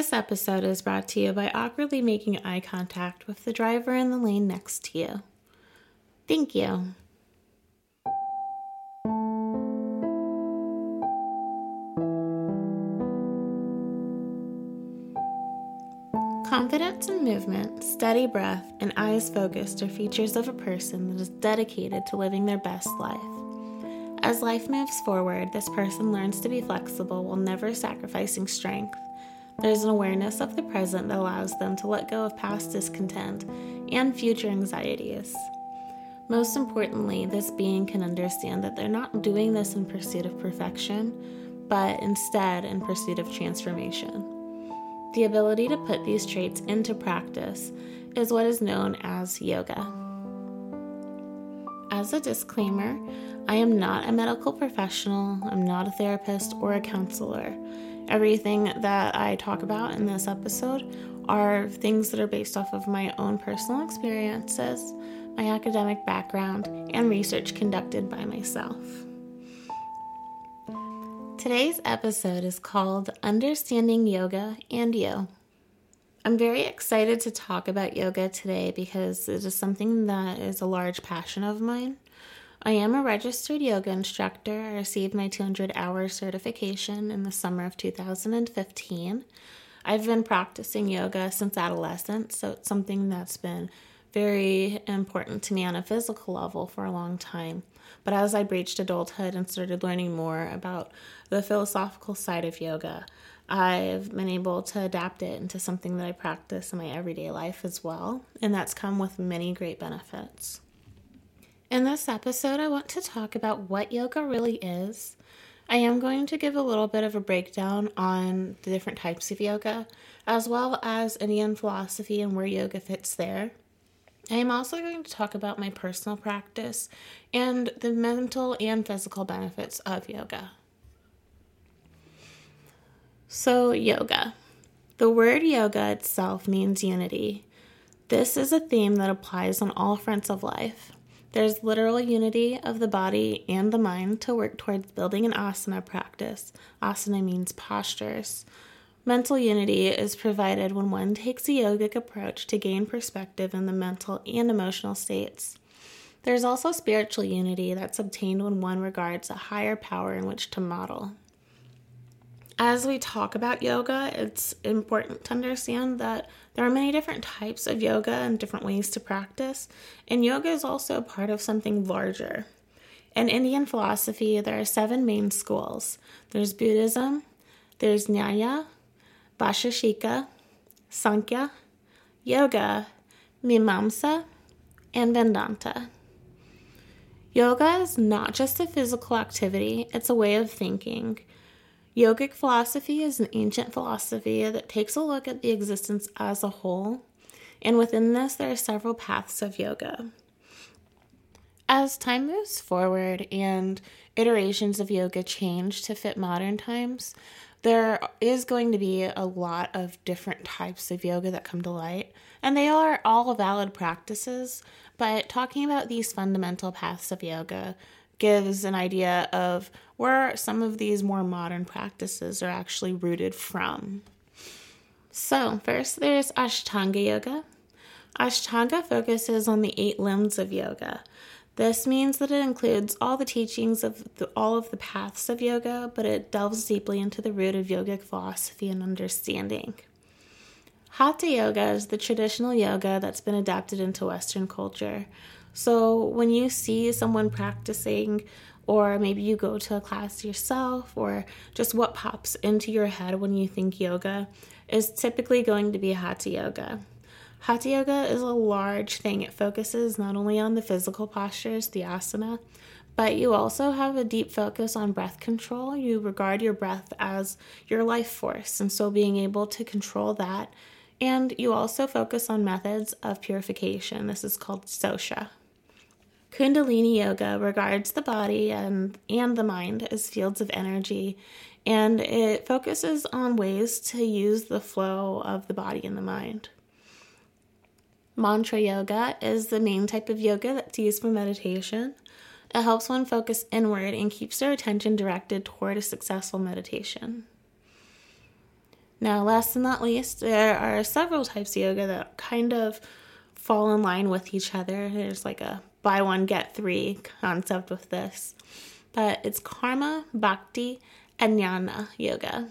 This episode is brought to you by awkwardly making eye contact with the driver in the lane next to you. Thank you. Confidence in movement, steady breath, and eyes focused are features of a person that is dedicated to living their best life. As life moves forward, this person learns to be flexible while never sacrificing strength. There's an awareness of the present that allows them to let go of past discontent and future anxieties. Most importantly, this being can understand that they're not doing this in pursuit of perfection, but instead in pursuit of transformation. The ability to put these traits into practice is what is known as yoga. As a disclaimer, I am not a medical professional, I'm not a therapist or a counselor. Everything that I talk about in this episode are things that are based off of my own personal experiences, my academic background, and research conducted by myself. Today's episode is called Understanding Yoga and You. I'm very excited to talk about yoga today because it is something that is a large passion of mine. I am a registered yoga instructor. I received my 200 hour certification in the summer of 2015. I've been practicing yoga since adolescence, so it's something that's been very important to me on a physical level for a long time. But as I reached adulthood and started learning more about the philosophical side of yoga, I've been able to adapt it into something that I practice in my everyday life as well, and that's come with many great benefits. In this episode, I want to talk about what yoga really is. I am going to give a little bit of a breakdown on the different types of yoga, as well as Indian philosophy and where yoga fits there. I am also going to talk about my personal practice and the mental and physical benefits of yoga. So, yoga. The word yoga itself means unity. This is a theme that applies on all fronts of life. There's literal unity of the body and the mind to work towards building an asana practice. Asana means postures. Mental unity is provided when one takes a yogic approach to gain perspective in the mental and emotional states. There's also spiritual unity that's obtained when one regards a higher power in which to model. As we talk about yoga, it's important to understand that there are many different types of yoga and different ways to practice, and yoga is also part of something larger. In Indian philosophy, there are seven main schools there's Buddhism, there's Nyaya, Vaisheshika, Sankhya, Yoga, Mimamsa, and Vedanta. Yoga is not just a physical activity, it's a way of thinking. Yogic philosophy is an ancient philosophy that takes a look at the existence as a whole, and within this, there are several paths of yoga. As time moves forward and iterations of yoga change to fit modern times, there is going to be a lot of different types of yoga that come to light, and they are all valid practices. But talking about these fundamental paths of yoga gives an idea of where some of these more modern practices are actually rooted from. So, first there's Ashtanga Yoga. Ashtanga focuses on the eight limbs of yoga. This means that it includes all the teachings of the, all of the paths of yoga, but it delves deeply into the root of yogic philosophy and understanding. Hatha yoga is the traditional yoga that's been adapted into Western culture. So when you see someone practicing, or maybe you go to a class yourself, or just what pops into your head when you think yoga, is typically going to be Hatha yoga. Hatha yoga is a large thing. It focuses not only on the physical postures, the asana, but you also have a deep focus on breath control. You regard your breath as your life force, and so being able to control that. And you also focus on methods of purification. This is called saucha. Kundalini Yoga regards the body and, and the mind as fields of energy, and it focuses on ways to use the flow of the body and the mind. Mantra yoga is the main type of yoga that's used for meditation. It helps one focus inward and keeps their attention directed toward a successful meditation. Now, last and not least, there are several types of yoga that kind of fall in line with each other. There's like a buy one, get three concept with this. But it's karma, bhakti, and jnana yoga.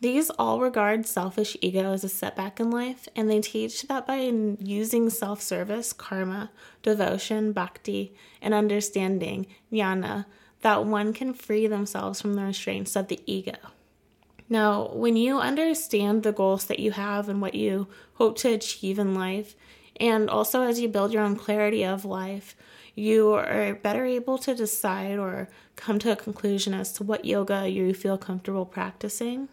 These all regard selfish ego as a setback in life, and they teach that by using self service, karma, devotion, bhakti, and understanding, jnana, that one can free themselves from the restraints of the ego. Now, when you understand the goals that you have and what you hope to achieve in life, and also as you build your own clarity of life, you are better able to decide or come to a conclusion as to what yoga you feel comfortable practicing.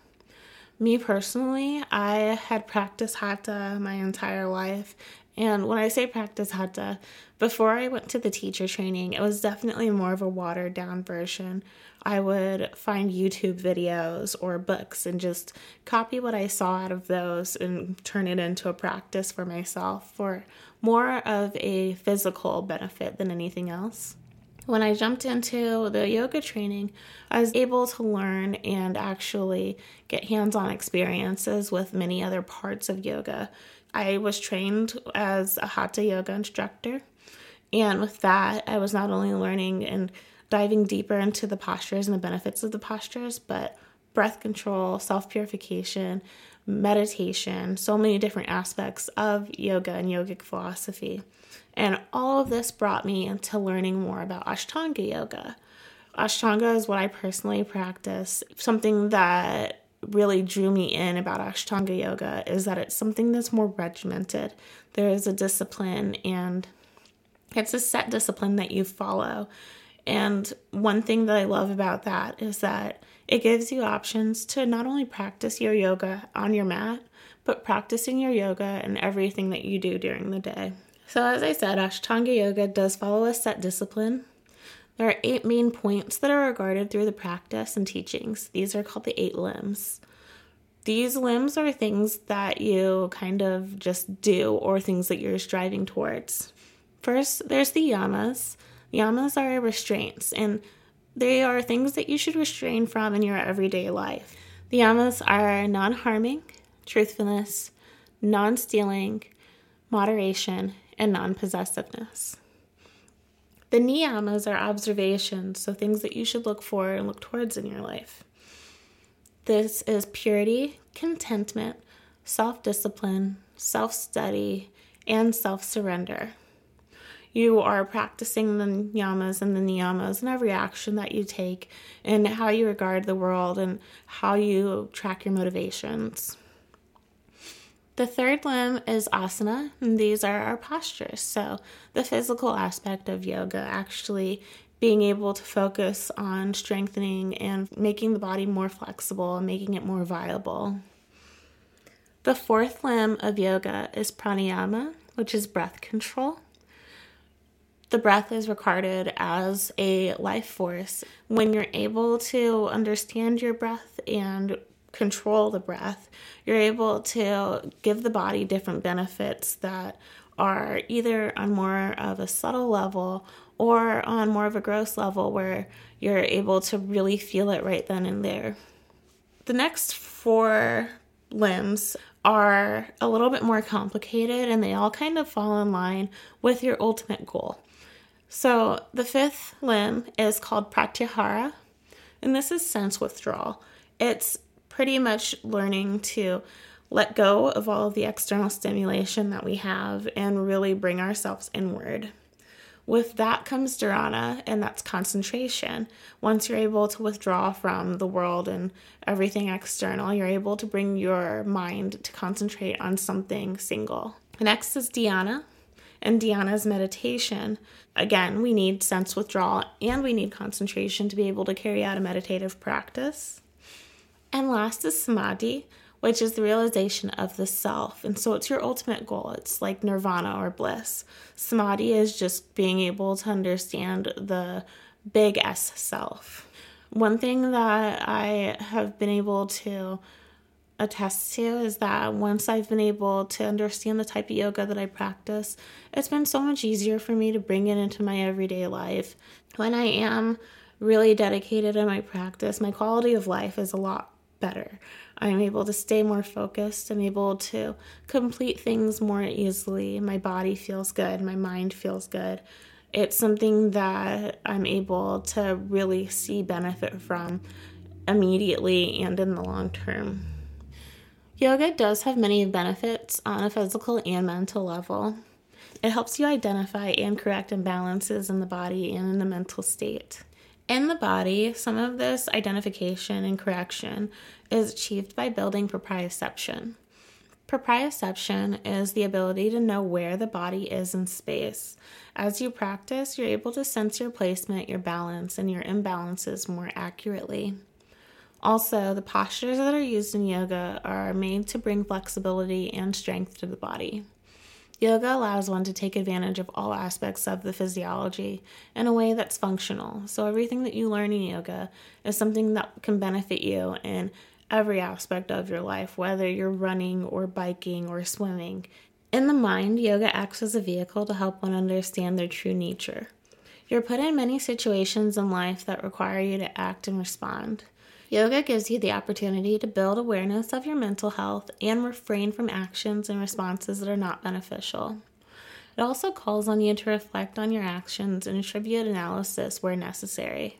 Me personally, I had practiced hatha my entire life. And when I say practice hatha, before I went to the teacher training, it was definitely more of a watered down version. I would find YouTube videos or books and just copy what I saw out of those and turn it into a practice for myself for more of a physical benefit than anything else. When I jumped into the yoga training, I was able to learn and actually get hands on experiences with many other parts of yoga. I was trained as a hatha yoga instructor, and with that, I was not only learning and diving deeper into the postures and the benefits of the postures, but breath control, self purification, meditation, so many different aspects of yoga and yogic philosophy. And all of this brought me into learning more about Ashtanga yoga. Ashtanga is what I personally practice. Something that really drew me in about Ashtanga yoga is that it's something that's more regimented. There is a discipline and it's a set discipline that you follow. And one thing that I love about that is that it gives you options to not only practice your yoga on your mat, but practicing your yoga and everything that you do during the day. So, as I said, Ashtanga Yoga does follow a set discipline. There are eight main points that are regarded through the practice and teachings. These are called the eight limbs. These limbs are things that you kind of just do or things that you're striving towards. First, there's the yamas. Yamas are restraints, and they are things that you should restrain from in your everyday life. The yamas are non harming, truthfulness, non stealing, moderation, and non possessiveness. The niyamas are observations, so things that you should look for and look towards in your life. This is purity, contentment, self discipline, self study, and self surrender. You are practicing the yamas and the niyamas in every action that you take, and how you regard the world, and how you track your motivations. The third limb is asana, and these are our postures. So, the physical aspect of yoga actually being able to focus on strengthening and making the body more flexible and making it more viable. The fourth limb of yoga is pranayama, which is breath control. The breath is regarded as a life force. When you're able to understand your breath and control the breath, you're able to give the body different benefits that are either on more of a subtle level or on more of a gross level where you're able to really feel it right then and there. The next four limbs are a little bit more complicated and they all kind of fall in line with your ultimate goal. So, the fifth limb is called pratyahara, and this is sense withdrawal. It's pretty much learning to let go of all of the external stimulation that we have and really bring ourselves inward. With that comes dharana, and that's concentration. Once you're able to withdraw from the world and everything external, you're able to bring your mind to concentrate on something single. Next is dhyana, and dhyana is meditation. Again, we need sense withdrawal and we need concentration to be able to carry out a meditative practice. And last is samadhi, which is the realization of the self. And so it's your ultimate goal. It's like nirvana or bliss. Samadhi is just being able to understand the big S self. One thing that I have been able to attest to is that once I've been able to understand the type of yoga that I practice, it's been so much easier for me to bring it into my everyday life. When I am really dedicated in my practice, my quality of life is a lot better. I'm able to stay more focused. I'm able to complete things more easily. My body feels good. My mind feels good. It's something that I'm able to really see benefit from immediately and in the long term. Yoga does have many benefits on a physical and mental level. It helps you identify and correct imbalances in the body and in the mental state. In the body, some of this identification and correction is achieved by building proprioception. Proprioception is the ability to know where the body is in space. As you practice, you're able to sense your placement, your balance, and your imbalances more accurately. Also, the postures that are used in yoga are made to bring flexibility and strength to the body. Yoga allows one to take advantage of all aspects of the physiology in a way that's functional. So, everything that you learn in yoga is something that can benefit you in every aspect of your life, whether you're running or biking or swimming. In the mind, yoga acts as a vehicle to help one understand their true nature. You're put in many situations in life that require you to act and respond. Yoga gives you the opportunity to build awareness of your mental health and refrain from actions and responses that are not beneficial. It also calls on you to reflect on your actions and attribute analysis where necessary.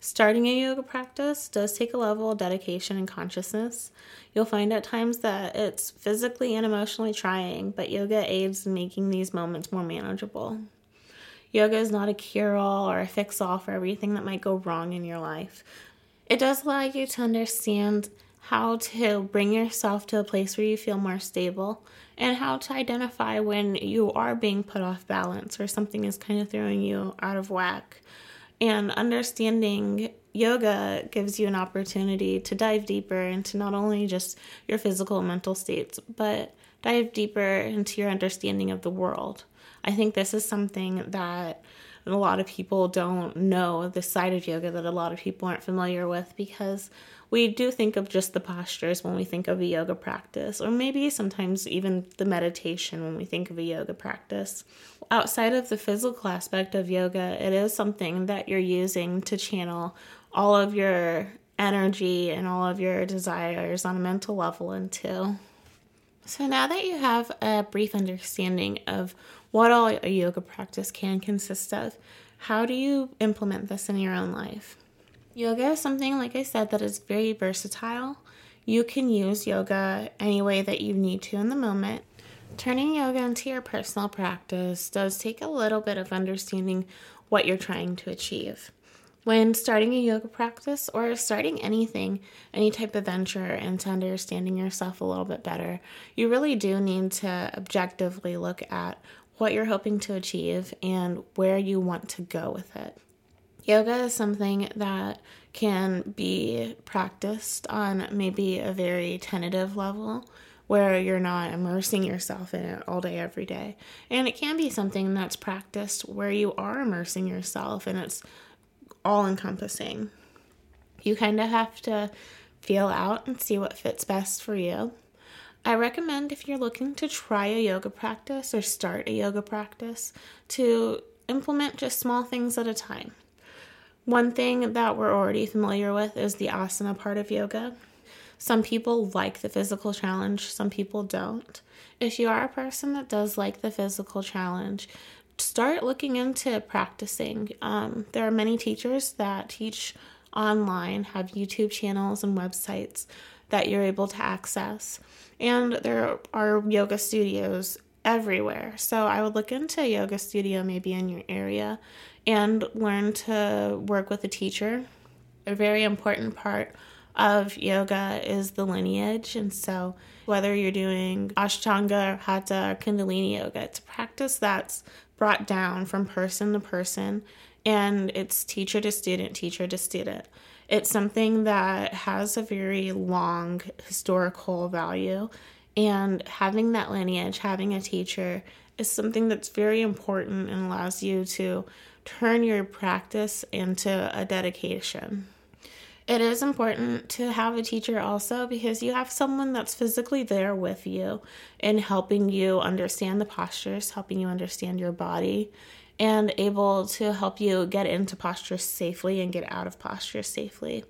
Starting a yoga practice does take a level of dedication and consciousness. You'll find at times that it's physically and emotionally trying, but yoga aids in making these moments more manageable. Yoga is not a cure all or a fix all for everything that might go wrong in your life, it does allow you to understand how to bring yourself to a place where you feel more stable and how to identify when you are being put off balance or something is kind of throwing you out of whack. And understanding yoga gives you an opportunity to dive deeper into not only just your physical and mental states, but dive deeper into your understanding of the world. I think this is something that and a lot of people don't know the side of yoga that a lot of people aren't familiar with because we do think of just the postures when we think of a yoga practice, or maybe sometimes even the meditation when we think of a yoga practice. Outside of the physical aspect of yoga, it is something that you're using to channel all of your energy and all of your desires on a mental level into. So, now that you have a brief understanding of what all a yoga practice can consist of. How do you implement this in your own life? Yoga is something, like I said, that is very versatile. You can use yoga any way that you need to in the moment. Turning yoga into your personal practice does take a little bit of understanding what you're trying to achieve. When starting a yoga practice or starting anything, any type of venture into understanding yourself a little bit better, you really do need to objectively look at what you're hoping to achieve, and where you want to go with it. Yoga is something that can be practiced on maybe a very tentative level where you're not immersing yourself in it all day, every day. And it can be something that's practiced where you are immersing yourself and it's all encompassing. You kind of have to feel out and see what fits best for you. I recommend if you're looking to try a yoga practice or start a yoga practice to implement just small things at a time. One thing that we're already familiar with is the asana part of yoga. Some people like the physical challenge, some people don't. If you are a person that does like the physical challenge, start looking into practicing. Um, there are many teachers that teach online, have YouTube channels and websites that you're able to access. And there are yoga studios everywhere. So I would look into a yoga studio maybe in your area and learn to work with a teacher. A very important part of yoga is the lineage. And so whether you're doing Ashtanga, or Hatha, or Kundalini yoga, it's a practice that's brought down from person to person and it's teacher to student, teacher to student. It's something that has a very long historical value, and having that lineage, having a teacher, is something that's very important and allows you to turn your practice into a dedication. It is important to have a teacher also because you have someone that's physically there with you and helping you understand the postures, helping you understand your body, and able to help you get into posture safely and get out of posture safely.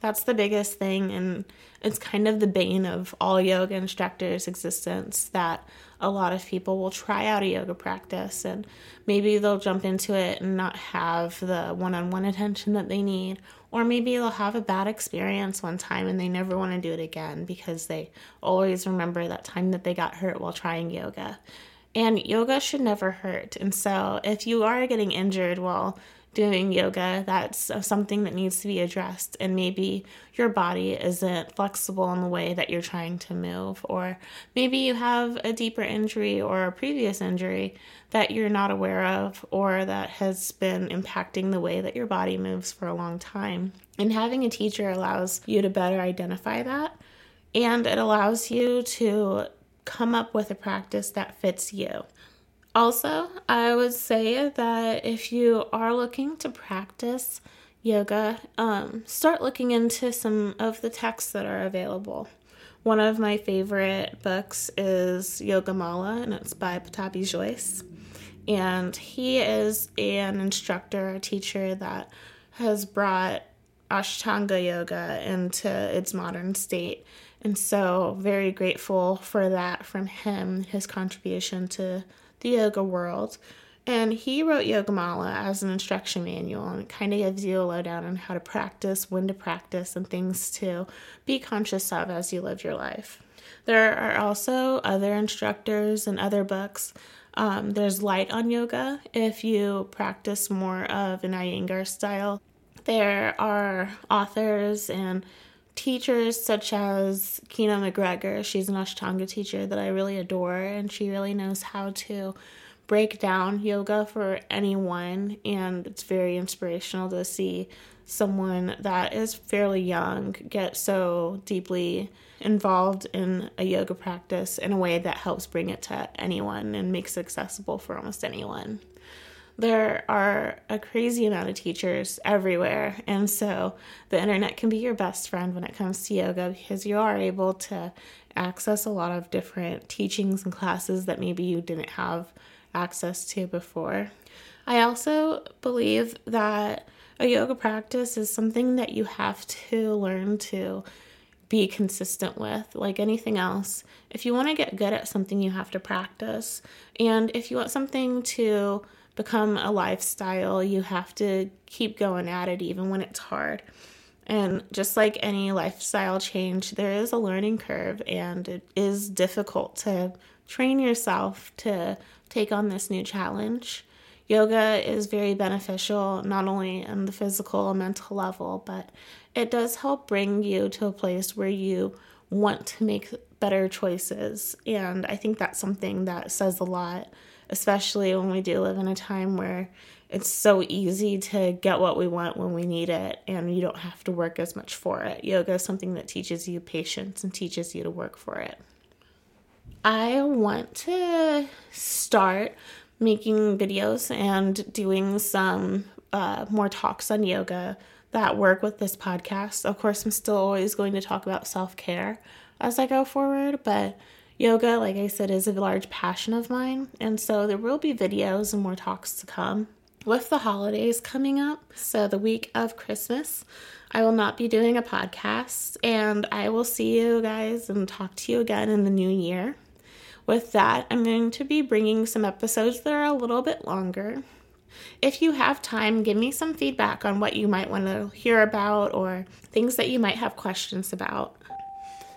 That's the biggest thing, and it's kind of the bane of all yoga instructors' existence that a lot of people will try out a yoga practice and maybe they'll jump into it and not have the one on one attention that they need, or maybe they'll have a bad experience one time and they never want to do it again because they always remember that time that they got hurt while trying yoga. And yoga should never hurt. And so if you are getting injured while doing yoga, that's something that needs to be addressed. And maybe your body isn't flexible in the way that you're trying to move, or maybe you have a deeper injury or a previous injury that you're not aware of, or that has been impacting the way that your body moves for a long time. And having a teacher allows you to better identify that, and it allows you to come up with a practice that fits you. Also, I would say that if you are looking to practice yoga, um, start looking into some of the texts that are available. One of my favorite books is Yoga Mala, and it's by Pattabhi Jois. And he is an instructor, a teacher that has brought Ashtanga yoga into its modern state. And so, very grateful for that from him, his contribution to the yoga world. And he wrote Yogamala as an instruction manual, and it kind of gives you a lowdown on how to practice, when to practice, and things to be conscious of as you live your life. There are also other instructors and other books. Um, there's Light on Yoga if you practice more of an Iyengar style. There are authors and teachers such as Kino MacGregor. She's an Ashtanga teacher that I really adore, and she really knows how to break down yoga for anyone. And it's very inspirational to see someone that is fairly young get so deeply involved in a yoga practice in a way that helps bring it to anyone and makes it accessible for almost anyone there are a crazy amount of teachers everywhere. And so the internet can be your best friend when it comes to yoga because you are able to access a lot of different teachings and classes that maybe you didn't have access to before. I also believe that a yoga practice is something that you have to learn to be consistent with, like anything else. If you want to get good at something, you have to practice. And if you want something to become a lifestyle, you have to keep going at it even when it's hard. And just like any lifestyle change, there is a learning curve, and it is difficult to train yourself to take on this new challenge. Yoga is very beneficial, not only on the physical and mental level, but it does help bring you to a place where you want to make better choices. And I think that's something that says a lot especially when we do live in a time where it's so easy to get what we want when we need it and you don't have to work as much for it. Yoga is something that teaches you patience and teaches you to work for it. I want to start making videos and doing some uh, more talks on yoga that work with this podcast. Of course, I'm still always going to talk about self care as I go forward, but Yoga, like I said, is a large passion of mine, and so there will be videos and more talks to come. With the holidays coming up, so the week of Christmas, I will not be doing a podcast, and I will see you guys and talk to you again in the new year. With that, I'm going to be bringing some episodes that are a little bit longer. If you have time, give me some feedback on what you might want to hear about or things that you might have questions about.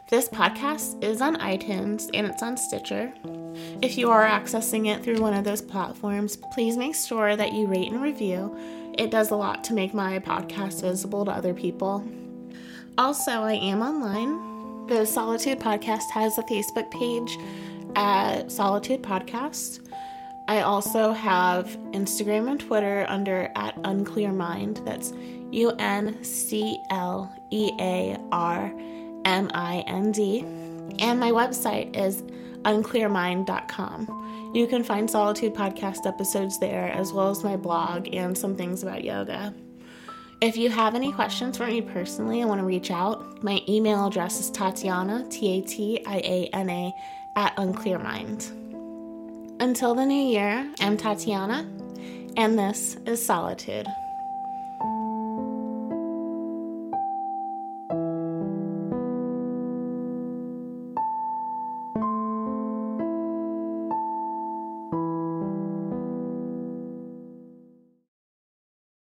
This podcast is on iTunes and it's on Stitcher. If you are accessing it through one of those platforms, please make sure that you rate and review. It does a lot to make my podcast visible to other people. Also, I am online. The Solitude Podcast has a Facebook page at Solitude Podcast. I also have Instagram and Twitter under at Unclear Mind. That's U N C L E A R M I N D. And my website is unclearmind.com. You can find Solitude podcast episodes there, as well as my blog and some things about yoga. If you have any questions for me personally and want to reach out, my email address is Tatiana, T A T I A N A, at unclearmind. Until the new year, I'm Tatiana, and this is Solitude.